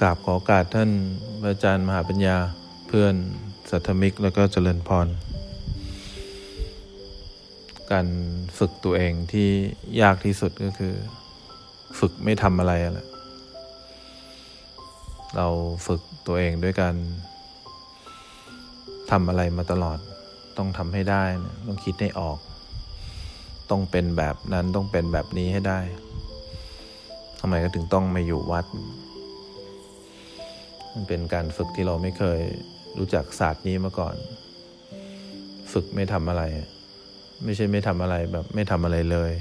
กราบขอโอกาสท่านอาจารย์มหาปัญญาเพื่อนสัทธมิกแล้วก็เจริญพร การฝึกตัวเองที่ยากที่สุดก็คือ ฝึกไม่ทำอะไรแหละเราฝึกตัวเองด้วยการทำอะไรมาตลอด ต้องทำให้ได้ต้องคิดให้ออก ต้องเป็นแบบนั้นต้องเป็นแบบนี้ให้ได้ทำไมก็ถึงต้องมาอยู่วัด มันเป็นการฝึกที่เราไม่เคยรู้จักศาสตร์นี้มาก่อน ฝึกไม่ทำอะไร ไม่ใช่ไม่ทำอะไรแบบไม่ทำอะไรเลย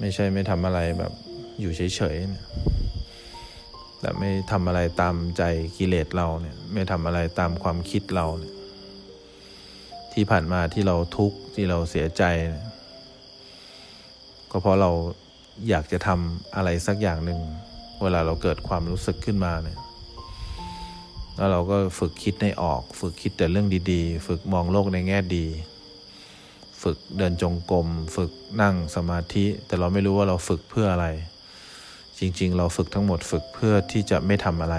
ไม่ใช่ไม่ทำอะไรแบบอยู่เฉยๆแต่ไม่ทำอะไรตามใจกิเลสเราเนี่ย ไม่ทำอะไรตามความคิดเราเนี่ยที่ผ่านมาที่เราทุกข์ที่เราเสียใจยก็เพราะเราอยากจะทำอะไรสักอย่างหนึ่งเวลาเราเกิดความรู้สึกขึ้นมาเนี่ย แล้วเราก็ฝึกคิดให้ออก ฝึกคิดแต่เรื่องดีๆ ฝึกมองโลกในแง่ดี ฝึกเดินจงกรม ฝึกนั่งสมาธิ แต่เราไม่รู้ว่าเราฝึกเพื่ออะไร จริงๆ เราฝึกทั้งหมดฝึกเพื่อที่จะไม่ทำอะไร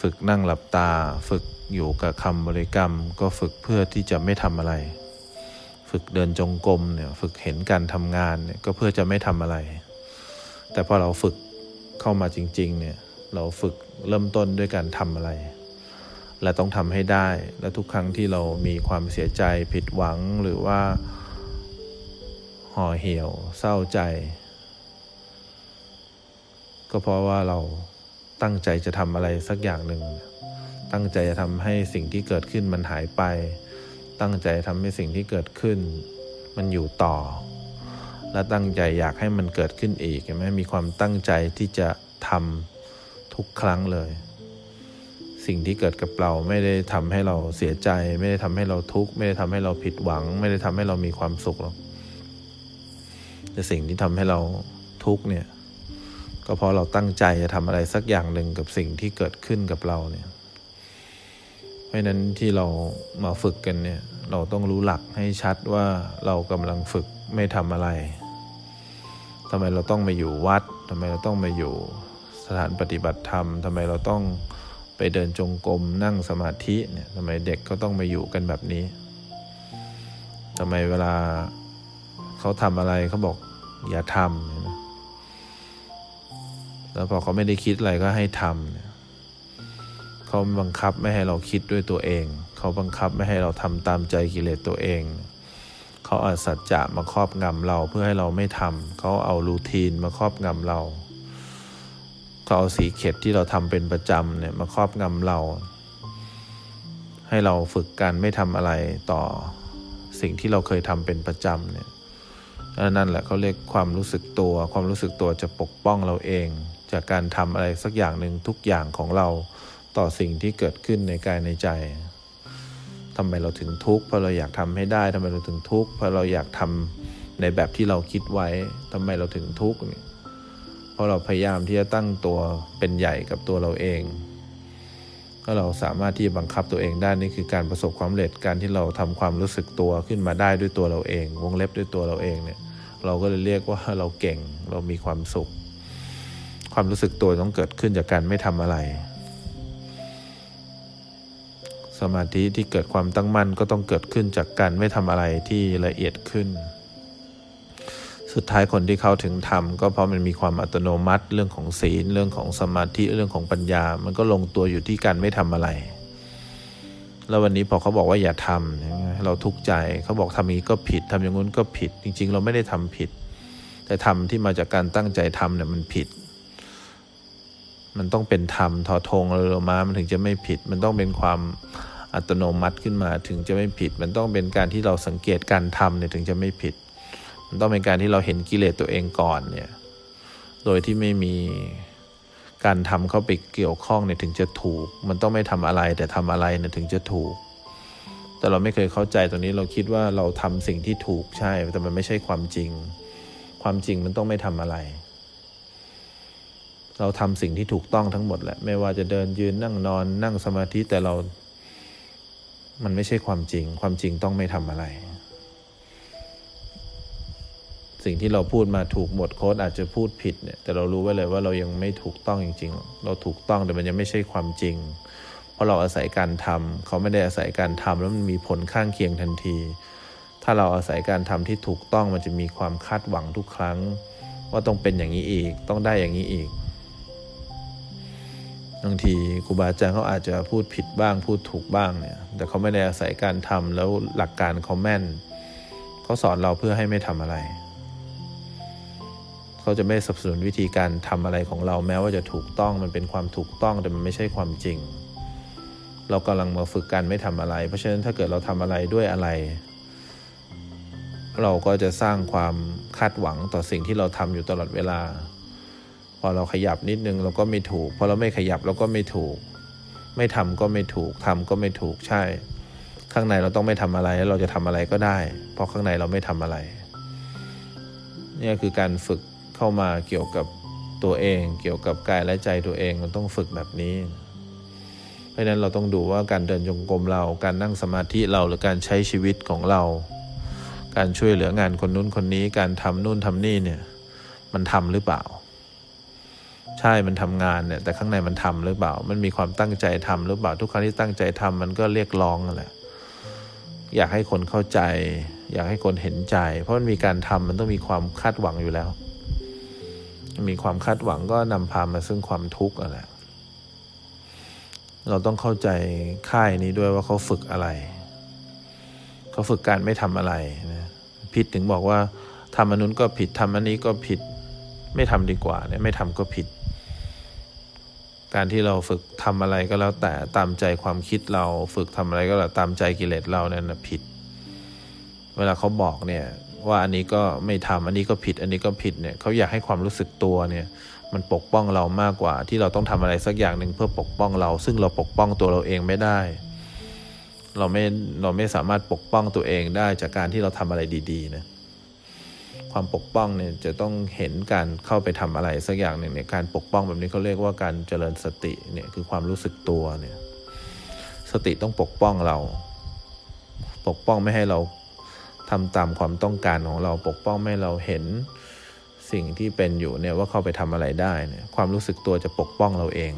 ฝึกนั่งหลับตา ฝึกอยู่กับคำบริกรรม ก็ฝึกเพื่อที่จะไม่ทำอะไร ฝึกเดินจงกรมเนี่ย ฝึกเห็นการทำงานเนี่ยก็เพื่อจะไม่ทำอะไร แต่พอเราฝึกเข้ามาจริง ๆ เนี่ย เราฝึกเริ่มต้นด้วยการทำอะไร และต้องทำให้ได้ และทุกครั้งที่เรามีความเสียใจผิดหวังหรือว่าห่อเหี่ยวเศร้าใจ ก็เพราะว่าเราตั้งใจจะทำอะไรสักอย่างหนึ่ง ตั้งใจจะทำให้สิ่งที่เกิดขึ้นมันหายไป ตั้งใจทำให้สิ่งที่เกิดขึ้น มันอยู่ต่อ และตั้งใจอยากให้มันเกิดขึ้นอีกใช่ไหมมีความตั้งใจที่จะทำ ทุกครั้งเลย สิ่งที่เกิดกับเราไม่ได้ทำให้เราเสียใจ ไม่ได้ทำให้เราทุกข์ไม่ได้ทำให้เราผิดหวัง ไม่ได้ทำให้เรามีความสุขหรอกแต่สิ่งที่ทำให้เราทุกข์เนี่ย ก็เพราะเราตั้งใจจะทำอะไรสักอย่างหนึ่งกับสิ่งที่เกิดขึ้นกับเราเนี่ยเพราะนั้นที่เรามาฝึกกันเนี่ย เราต้องรู้หลักให้ชัดว่าเรากำลังฝึกไม่ทำอะไรทำไมเราต้องมาอยู่วัดทำไมเราต้องมาอยู่ สถานปฏิบัติธรรมทำไมเราต้องไปเดินจงกรมนั่งสมาธิเนี่ยทำไมเด็กก็ต้องมาอยู่กันแบบนี้ทำไมเวลาเขาทำอะไรเขาบอกอย่าทำนะแล้วพอเขาไม่ได้คิดอะไรก็ให้ทำเนี่ยเขาบังคับไม่ให้เราคิดด้วยตัวเอง เขาบังคับไม่ให้เราทำตามใจกิเลสตัวเอง เขาเอาสัจจะมาครอบงำเราเพื่อให้เราไม่ทำเขาเอารูทีนมาครอบงำเรา เขาเอาสีเข็ดที่เราทำเป็นประจำเนี่ยมาครอบงำเรา ให้เราฝึกการไม่ทำอะไรต่อสิ่งที่เราเคยทำเป็นประจำเนี่ยนั่นแหละเขาเรียกความรู้สึกตัว ความรู้สึกตัวจะปกป้องเราเอง จากการทำอะไรสักอย่างหนึ่งทุกอย่างของเราต่อสิ่งที่เกิดขึ้นในกายในใจทำไมเราถึงทุกข์เพราะเราอยากทำให้ได้ทำไมเราถึงทุกข์เพราะเราอยากทำในแบบที่เราคิดไว้ทำไมเราถึงทุกข์เนี่ย เพราะเราพยายามที่จะตั้งตัวเป็นใหญ่กับตัวเราเอง ก็เราสามารถที่จะบังคับตัวเองได้นี่คือการประสบความสำเร็จการที่เราทำความรู้สึกตัวขึ้นมาได้ด้วยตัวเราเอง วงเล็บด้วยตัวเราเองเนี่ย เราก็เลยเรียกว่าเราเก่งเรามีความสุข ความรู้สึกตัวต้องเกิดขึ้นจากการไม่ทำอะไร สมาธิที่เกิดความตั้งมั่นก็ต้องเกิดขึ้นจากการไม่ทำอะไรที่ละเอียดขึ้น สุดท้ายคนที่เข้าถึงธรรมก็เพราะมันมีความอัตโนมัติเรื่องของศีลเรื่องของสมาธิเรื่องของปัญญา มันก็ลงตัวอยู่ที่การไม่ทำอะไร แล้ววันนี้พอเขาบอกว่าอย่าทำเราทุกข์ใจเขาบอกทำนี้ก็ผิดทำอย่างนู้นก็ผิด จริง ๆ เราไม่ได้ทำผิด แต่ทำที่มาจากการตั้งใจทำเนี่ยมันผิด มันต้องเป็นธรรมทอทงเรือมามันถึงจะไม่ผิด มันต้องเป็นความอัตโนมัติขึ้นมาถึงจะไม่ผิด มันต้องเป็นการที่เราสังเกตการทำเนี่ยถึงจะไม่ผิด ต้องเป็นการที่เราเห็นกิเลสตัวเองก่อนเนี่ย โดยที่ไม่มีการทำเข้าไปเกี่ยวข้องเนี่ยถึงจะถูก มันต้องไม่ทำอะไรแต่ทำอะไรเนี่ยถึงจะถูก แต่เราไม่เคยเข้าใจตรงนี้เราคิดว่าเราทำสิ่งที่ถูกใช่ แต่มันไม่ใช่ความจริง ความจริงมันต้องไม่ทำอะไร เราทำสิ่งที่ถูกต้องทั้งหมดแหละ ไม่ว่าจะเดินยืนนั่งนอนนั่งสมาธิแต่เรา มันไม่ใช่ความจริง ความจริงต้องไม่ทำอะไร สิ่งที่เราพูดมาถูกหมดโค้ดอาจจะพูดผิดเนี่ยแต่เรารู้ไว้เลยว่าเรายังไม่ถูกต้องจริง ๆ เราถูกต้องแต่มันยังไม่ใช่ความจริง เพราะเราอาศัยการทำเขาไม่ได้อาศัยการทำแล้วมันมีผลข้างเคียงทันที ถ้าเราอาศัยการทำที่ถูกต้องมันจะมีความคาดหวังทุกครั้ง ว่าต้องเป็นอย่างนี้อีกต้องได้อย่างนี้อีกบางทีครูบาอาจารย์เขาอาจจะพูดผิดบ้างพูดถูกบ้างเนี่ยแต่เขาไม่ได้อาศัยการทำแล้วหลักการเขาแม่นเขาสอนเราเพื่อให้ไม่ทำอะไร เขาจะไม่สนับสนุนวิธีการทำอะไรของเราแม้ว่าจะถูกต้องมันเป็นความถูกต้องแต่มันไม่ใช่ความจริง เรากำลังมาฝึกการไม่ทำอะไร เพราะฉะนั้นถ้าเกิดเราทำอะไรด้วยอะไร เราก็จะสร้างความคาดหวังต่อสิ่งที่เราทำอยู่ตลอดเวลา พอเราขยับนิดนึงเราก็ไม่ถูกพอเราไม่ขยับเราก็ไม่ถูก ไม่ทำก็ไม่ถูกทำก็ไม่ถูกใช่ ข้างในเราต้องไม่ทำอะไรแล้วเราจะทำอะไรก็ได้ เพราะข้างในเราไม่ทำอะไรนี่คือการฝึก เข้ามาเกี่ยวกับตัวเอง เกี่ยวกับกายและใจตัวเองมันต้องฝึกแบบนี้ เพราะนั้นเราต้องดูว่าการเดินจงกรมเรา การนั่งสมาธิเราหรือการใช้ชีวิตของเรา การช่วยเหลืองานคนนู้นคนนี้ การทำนู่นทำนี่เนี่ย มันทำหรือเปล่า ใช่มันทำงานเนี่ย แต่ข้างในมันทำหรือเปล่า มันมีความตั้งใจทำหรือเปล่า ทุกครั้งที่ตั้งใจทำมันก็เรียกร้องแหละอยากให้คนเข้าใจ อยากให้คนเห็นใจ เพราะมันมีการทำมันต้องมีความคาดหวังอยู่แล้ว มีความคาดหวังก็นำพามาซึ่งความทุกข์อะไรเราต้องเข้าใจค่ายนี้ด้วยว่าเขาฝึกอะไร เขาฝึกการไม่ทำอะไรนะผิดถึงบอกว่าทำอันนู้นก็ผิดทำอันนี้ก็ผิด ไม่ทำดีกว่าเนี่ยไม่ทำก็ผิด การที่เราฝึกทำอะไรก็แล้วแต่ตามใจความคิดเรา ฝึกทำอะไรก็แล้วตามใจกิเลสเราเนี่ยนะผิด เวลาเขาบอกเนี่ย ว่าอันนี้ก็ไม่ทำอันนี้ก็ผิด อันนี้ก็ผิดเนี่ยเขาอยากให้ความรู้สึกตัวเนี่ยมันปกป้องเรามากกว่า ที่เราต้องทำอะไรสักอย่างหนึ่งเพื่อปกป้องเรา ซึ่งเราปกป้องตัวเราเองไม่ได้ เราไม่เราไม่สามารถปกป้องตัวเองได้จากการที่เราทำอะไรดีๆนะความปกป้องเนี่ยจะต้องเห็นการเข้าไปทำอะไรสักอย่างหนึ่งเนี่ยการปกป้องแบบนี้เขาเรียกว่าการเจริญสติเนี่ยคือความรู้สึกตัวเนี่ยสติต้องปกป้องเรา ปกป้องไม่ให้เรา ทำตามความต้องการของเราปกป้องไม่เราเห็นสิ่งที่เป็นอยู่เนี่ยว่าเข้าไปทำอะไรได้เนี่ยความรู้สึกตัวจะปกป้องเราเอง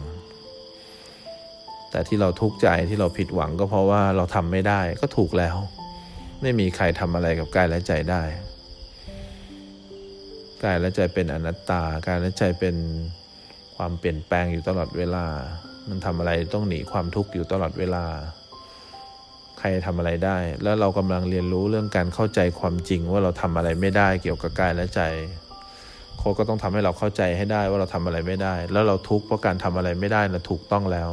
แต่ที่เราทุกข์ใจที่เราผิดหวังก็เพราะว่าเราทำไม่ได้ก็ถูกแล้ว ไม่มีใครทำอะไรกับกายและใจได้กายและใจเป็นอนัตตากายและใจเป็นความเปลี่ยนแปลงอยู่ตลอดเวลา มันทำอะไรต้องหนีความทุกข์อยู่ตลอดเวลา รทำอะไรได้ แล้วเรากำลังเรียนรู้เรื่องการเข้าใจความจริงว่าเราทำอะไรไม่ได้เกี่ยวกับกายและใจ โค้ก็ต้องทำให้เราเข้าใจให้ได้ว่าเราทำอะไรไม่ได้ แล้วเราทุกข์เพราะการทำอะไรไม่ได้นะถูกต้องแล้ว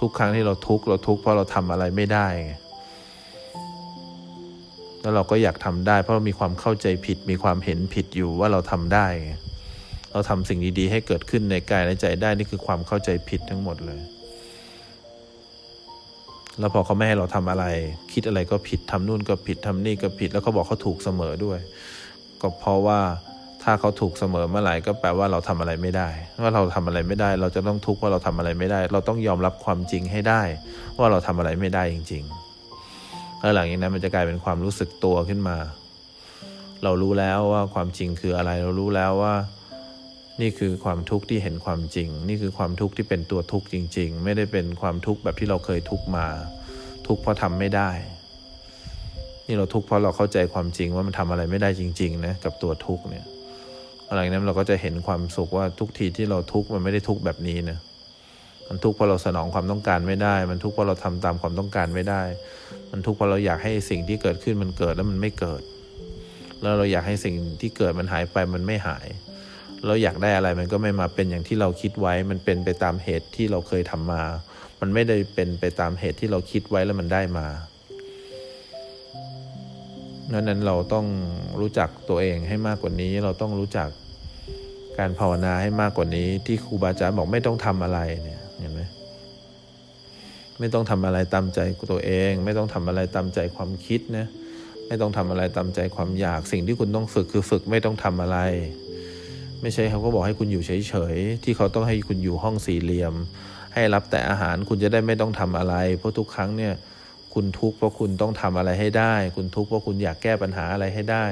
ทุกครั้งที่เราทุกข์เราทุกข์เพราะเราทำอะไรไม่ได้ แล้วเราก็อยากทำได้ เพราะเรามีความเข้าใจผิดมีความเห็นผิดอยู่ว่าเราทำได้ เราทำสิ่งดีๆให้เกิดขึ้นในกายและใจได้นี่คือความเข้าใจผิดทั้งหมดเลย แล้วพอเขาไม่ให้เราทำอะไร คิดอะไรก็ผิดทำนู่นก็ผิดทำนี่ก็ผิด แล้วเขาบอกเขาถูกเสมอด้วย ก็เพราะว่าถ้าเขาถูกเสมอเมื่อไหร่ก็แปลว่าเราทำอะไรไม่ได้ ว่าเราทำอะไรไม่ได้ เราจะต้องทุกข์ว่าเราทำอะไรไม่ได้ เราต้องยอมรับความจริงให้ได้ ว่าเราทำอะไรไม่ได้จริงๆแล้วหลังจากนั้นมันจะกลายเป็นความรู้สึกตัวขึ้นมา เรารู้แล้วว่าความจริงคืออะไร เรารู้แล้วว่า นี่คือความทุกข์ที่เห็นความจริง นี่คือความทุกข์ที่เป็นตัวทุกข์จริง ๆ ไม่ได้เป็นความทุกข์แบบที่เราเคยทุกข์มา ทุกข์เพราะทำไม่ได้ นี่เราทุกข์เพราะเราเข้าใจความจริงว่ามันทำอะไรไม่ได้จริงๆนะกับตัวทุกข์เนี่ยอะไรนั้นเราก็จะเห็นความสุขว่าทุกทีที่เราทุกข์มันไม่ได้ทุกข์แบบนี้นะมันทุกข์เพราะเราสนองความต้องการไม่ได้ มันทุกข์เพราะเราทำตามความต้องการไม่ได้ มันทุกข์เพราะเราอยากให้สิ่งที่เกิดขึ้นมันเกิดแล้วมันไม่เกิด แล้วเราอยากให้สิ่งที่เกิดมันหายไปมันไม่หาย เราอยากได้อะไรมันก็ไม่มาเป็นอย่างที่เราคิดไว้ มันเป็นไปตามเหตุที่เราเคยทำมา มันไม่ได้เป็นไปตามเหตุที่เราคิดไว้แล้วมันได้มาดังนั้นเราต้องรู้จักตัวเองให้มากกว่านี้ เราต้องรู้จักการภาวนาให้มากกว่านี้ ที่ครูบาอาจารย์บอกไม่ต้องทำอะไรเนี่ยเห็นไหมไม่ต้องทำอะไรตามใจตัวเอง ไม่ต้องทำอะไรตามใจความคิดนะไม่ต้องทำอะไรตามใจความอยาก สิ่งที่คุณต้องฝึกคือฝึกไม่ต้องทำอะไร ไม่ใช่เขาก็บอกให้คุณอยู่เฉยๆ ที่เขาต้องให้คุณอยู่ห้องสี่เหลี่ยม ให้รับแต่อาหารคุณจะได้ไม่ต้องทำอะไร เพราะทุกครั้งเนี่ยคุณทุกข์เพราะคุณต้องทำอะไรให้ได้ คุณทุกข์เพราะคุณอยากแก้ปัญหาอะไรให้ได้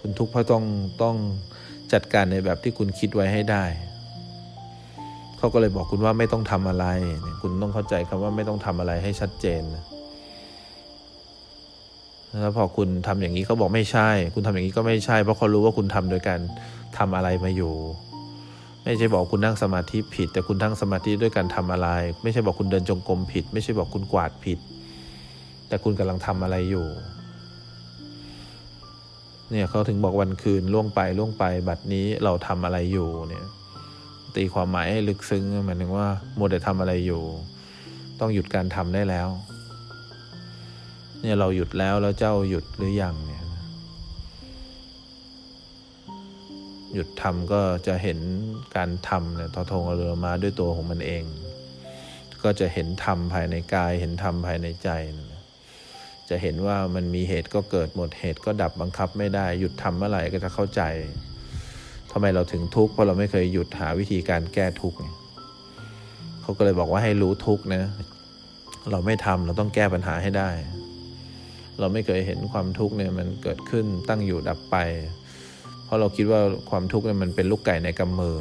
คุณทุกข์เพราะต้องต้องจัดการในแบบที่คุณคิดไว้ให้ได้ เขาก็เลยบอกคุณว่าไม่ต้องทำอะไร คุณต้องเข้าใจคำว่าไม่ต้องทำอะไรให้ชัดเจน แล้วพอคุณทำอย่างนี้เขาบอกไม่ใช่ คุณทำอย่างนี้ก็ไม่ใช่ เพราะเขารู้ว่าคุณทำโดยการทำอะไรมาอยู่ ไม่ใช่บอกคุณนั่งสมาธิผิด แต่คุณนั่งสมาธิด้วยการทำอะไร ไม่ใช่บอกคุณเดินจงกรมผิด ไม่ใช่บอกคุณกวาดผิด แต่คุณกำลังทำอะไรอยู่ เนี่ยเขาถึงบอกวันคืนล่วงไปล่วงไปบัดนี้เราทำอะไรอยู่เนี่ย ตีความหมายให้ลึกซึ้งหมายถึงว่าโมเดลทำอะไรอยู่ ต้องหยุดการทำได้แล้ว เนี่ยเราหยุดแล้วแล้วเจ้าหยุดหรือยังเนี่ยหยุดทำก็จะเห็นการทำเนี่ยทอทงเรือมาด้วยตัวของมันเอง ก็จะเห็นธรรมภายในกาย เห็นธรรมภายในใจจะเห็นว่ามันมีเหตุก็เกิดหมดเหตุก็ดับบังคับไม่ได้ หยุดทำเมื่อไหร่ก็จะเข้าใจทำไมเราถึงทุกข์เพราะเราไม่เคยหยุดหาวิธีการแก้ทุกข์เขาก็เลยบอกว่าให้รู้ทุกข์นะ เราไม่ทำเราต้องแก้ปัญหาให้ได้ เราไม่เคยเห็นความทุกข์เนี่ยมันเกิดขึ้นตั้งอยู่ดับไป เพราะเราคิดว่าความทุกข์เนี่ยมันเป็นลูกไก่ในกำมือ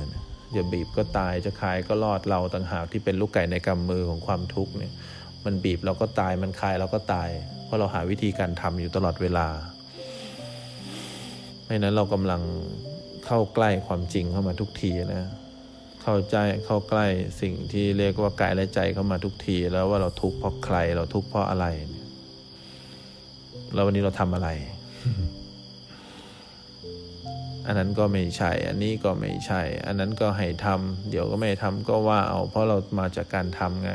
จะบีบก็ตายจะคายก็รอดเราต่างหากที่เป็นลูกไก่ในกำมือของความทุกข์เนี่ยมันบีบเราก็ตายมันคายเราก็ตาย เพราะเราหาวิธีการทำอยู่ตลอดเวลาไม่นั้นเรากำลังเข้าใกล้ความจริงเข้ามาทุกทีนะเข้าใจเข้าใกล้สิ่งที่เรียกว่ากายและใจเข้ามาทุกที แล้วว่าเราทุกข์เพราะใครเราทุกข์เพราะอะไร แล้ววันนี้เราทำอะไร อันนั้นก็ไม่ใช่ อันนี้ก็ไม่ใช่ อันนั้นก็ให้ทำเดี๋ยวก็ไม่ทำก็ว่าเอา เพราะเรามาจากการทำไง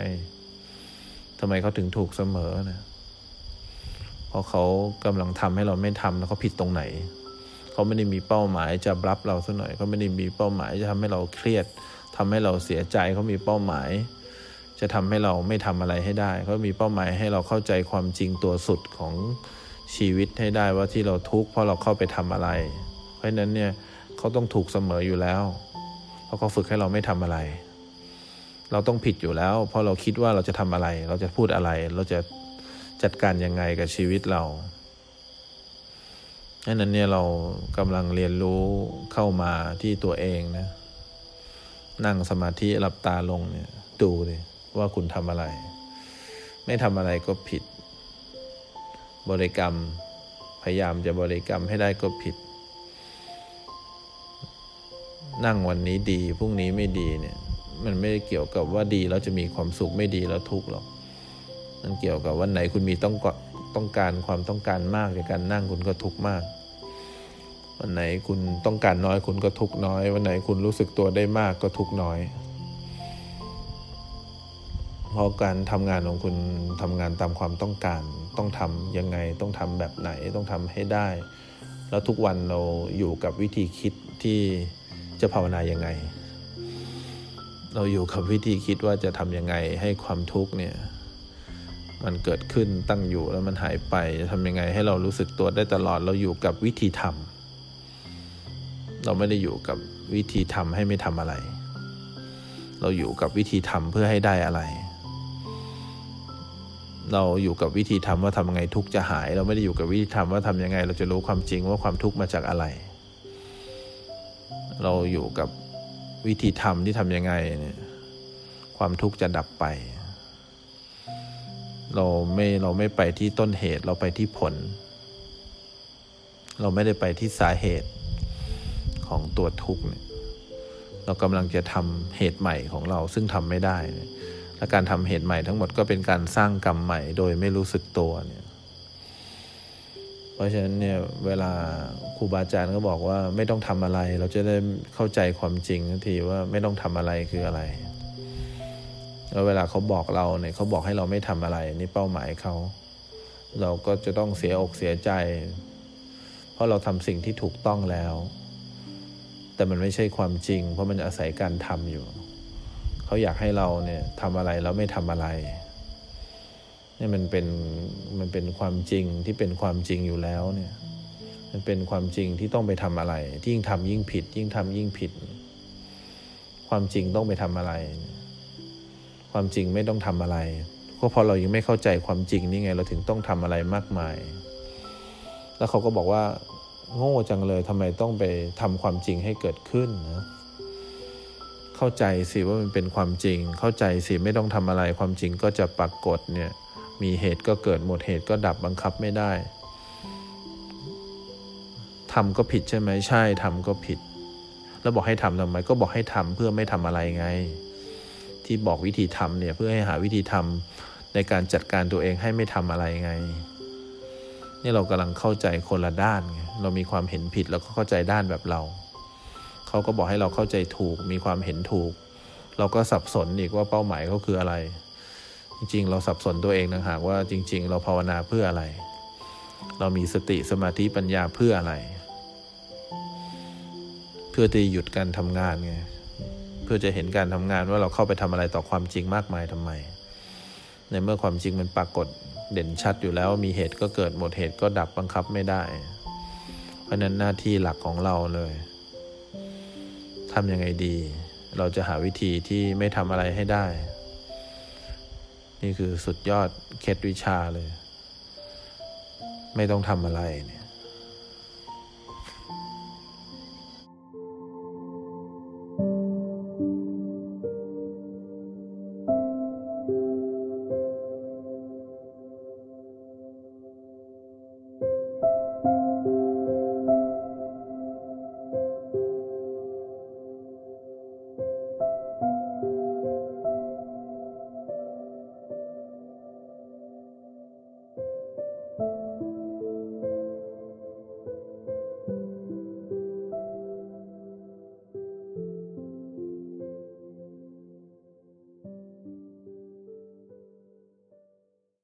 ทำไมเขาถึงถูกเสมอนะเพราะเขากำลังทำให้เราไม่ทำแล้วเขาผิดตรงไหนเขาไม่ได้มีเป้าหมายจะรับเราสักหน่อยเขาไม่ได้มีเป้าหมายจะทำให้เราเครียดทำให้เราเสียใจเขามีเป้าหมาย จะทำให้เราไม่ทำอะไรให้ได้เขามีเป้าหมายให้เราเข้าใจความจริงตัวสุดของ ชีวิตให้ได้ว่าที่เราทุกข์เพราะเราเข้าไปทำอะไร เพราะฉะนั้นเนี่ยเขาต้องถูกเสมออยู่แล้ว เพราะเขาฝึกให้เราไม่ทำอะไร เราต้องผิดอยู่แล้ว เพราะเราคิดว่าเราจะทำอะไร เราจะพูดอะไร เราจะจัดการยังไงกับชีวิตเราดังนั้นเนี่ยเรากำลังเรียนรู้เข้ามาที่ตัวเองนะ นั่งสมาธิหลับตาลงเนี่ย ดูเลยว่าคุณทำอะไร ไม่ทำอะไรก็ผิด บริกรรม พยายามจะบริกรรมให้ได้ก็ผิด นั่งวันนี้ดีพรุ่งนี้ไม่ดีเนี่ย มันไม่ได้เกี่ยวกับว่าดีแล้วจะมีความสุขไม่ดีแล้วทุกข์หรอก มันเกี่ยวกับวันไหนคุณมีต้องต้องการความต้องการมากในการนั่งคุณก็ทุกข์มาก วันไหนคุณต้องการน้อยคุณก็ทุกข์น้อย วันไหนคุณรู้สึกตัวได้มากก็ทุกข์น้อยเพราะการทำงานของคุณทำงานตามความต้องการ ต้องทำยังไงต้องทำแบบไหนต้องทำให้ได้ แล้วทุกวันเราอยู่กับวิธีคิดที่จะภาวนายังไง เราอยู่กับวิธีคิดว่าจะทำยังไงให้ความทุกข์เนี่ยมันเกิดขึ้นตั้งอยู่แล้วมันหายไปจะทำยังไงให้เรารู้สึกตัวได้ตลอดเราอยู่กับวิธีทำเราไม่ได้อยู่กับวิธีทำให้ไม่ทำอะไร เราอยู่กับวิธีทำเพื่อให้ได้อะไร เราอยู่กับวิธีทำว่าทำยังไงทุกจะหาย เราไม่ได้อยู่กับวิธีทำว่าทำยังไง เราจะรู้ความจริงว่าความทุกข์มาจากอะไร เราอยู่กับวิธีทำที่ทำยังไงเนี่ยความทุกข์จะดับไป เราไม่เราไม่ไปที่ต้นเหตุเราไปที่ผล เราไม่ได้ไปที่สาเหตุของตัวทุกข์เนี่ยเรากำลังจะทำเหตุใหม่ของเราซึ่งทำไม่ได้ และการทำเหตุใหม่ทั้งหมดก็เป็นการสร้างกรรมใหม่โดยไม่รู้สึกตัวเนี่ย เพราะฉะนั้นเนี่ยเวลาครูบาอาจารย์ก็บอกว่าไม่ต้องทำอะไร เราจะได้เข้าใจความจริงทันทีว่าไม่ต้องทำอะไรคืออะไร แล้วเวลาเขาบอกเราเนี่ยเขาบอกให้เราไม่ทำอะไร นี่เป้าหมายเขาเราก็จะต้องเสียอกเสียใจ เพราะเราทำสิ่งที่ถูกต้องแล้ว แต่มันไม่ใช่ความจริง เพราะมันอาศัยการทำอยู่ เขาอยากให้เราเนี่ยทำอะไรแล้วไม่ทำอะไรนี่มันเป็นมันเป็นความจริงที่เป็นความจริงอยู่แล้วเนี่ย มันเป็นความจริงที่ต้องไปทำอะไรที่ยิ่งทำยิ่งผิด ยิ่งทำยิ่งผิด ความจริงต้องไปทำอะไร ความจริงไม่ต้องทำอะไรก็พอเรายังไม่เข้าใจความจริงนี่ไง เราถึงต้องทำอะไรมากมาย แล้วเขาก็บอกว่า โง่จังเลยทำไมต้องไปทำความจริงให้เกิดขึ้นนะ เข้าใจสิว่ามันเป็นความจริง เข้าใจสิไม่ต้องทำอะไรความจริงก็จะปรากฏเนี่ยมีเหตุก็เกิดหมดเหตุก็ดับบังคับไม่ได้ทำก็ผิดใช่ไหมใช่ทำก็ผิด แล้วบอกให้ทำทำไมก็บอกให้ทำเพื่อไม่ทำอะไรไง ที่บอกวิธีทำเนี่ยเพื่อให้หาวิธีทำในการจัดการตัวเองให้ไม่ทำอะไรไงนี่เรากำลังเข้าใจคนละด้านไงเรามีความเห็นผิดแล้วก็เข้าใจด้านแบบเรา เขาก็บอกให้เราเข้าใจถูก มีความเห็นถูก เราก็สับสนอีกว่าเป้าหมายเขาคืออะไร จริง ๆ เราสับสนตัวเองนะหากว่าจริง ๆ เราภาวนาเพื่ออะไร เรามีสติสมาธิปัญญาเพื่ออะไร เพื่อที่หยุดการทำงานไงเพื่อจะเห็นการทำงานว่าเราเข้าไปทำอะไรต่อความจริงมากมายทำไม ในเมื่อความจริงมันปรากฏเด่นชัดอยู่แล้วมีเหตุก็เกิดหมดเหตุก็ดับบังคับไม่ได้ เพราะนั้นหน้าที่หลักของเราเลย ทำยังไงดี เราจะหาวิธีที่ไม่ทำอะไรให้ได้ นี่คือสุดยอดเคล็ดวิชาเลย ไม่ต้องทำอะไรเนี่ย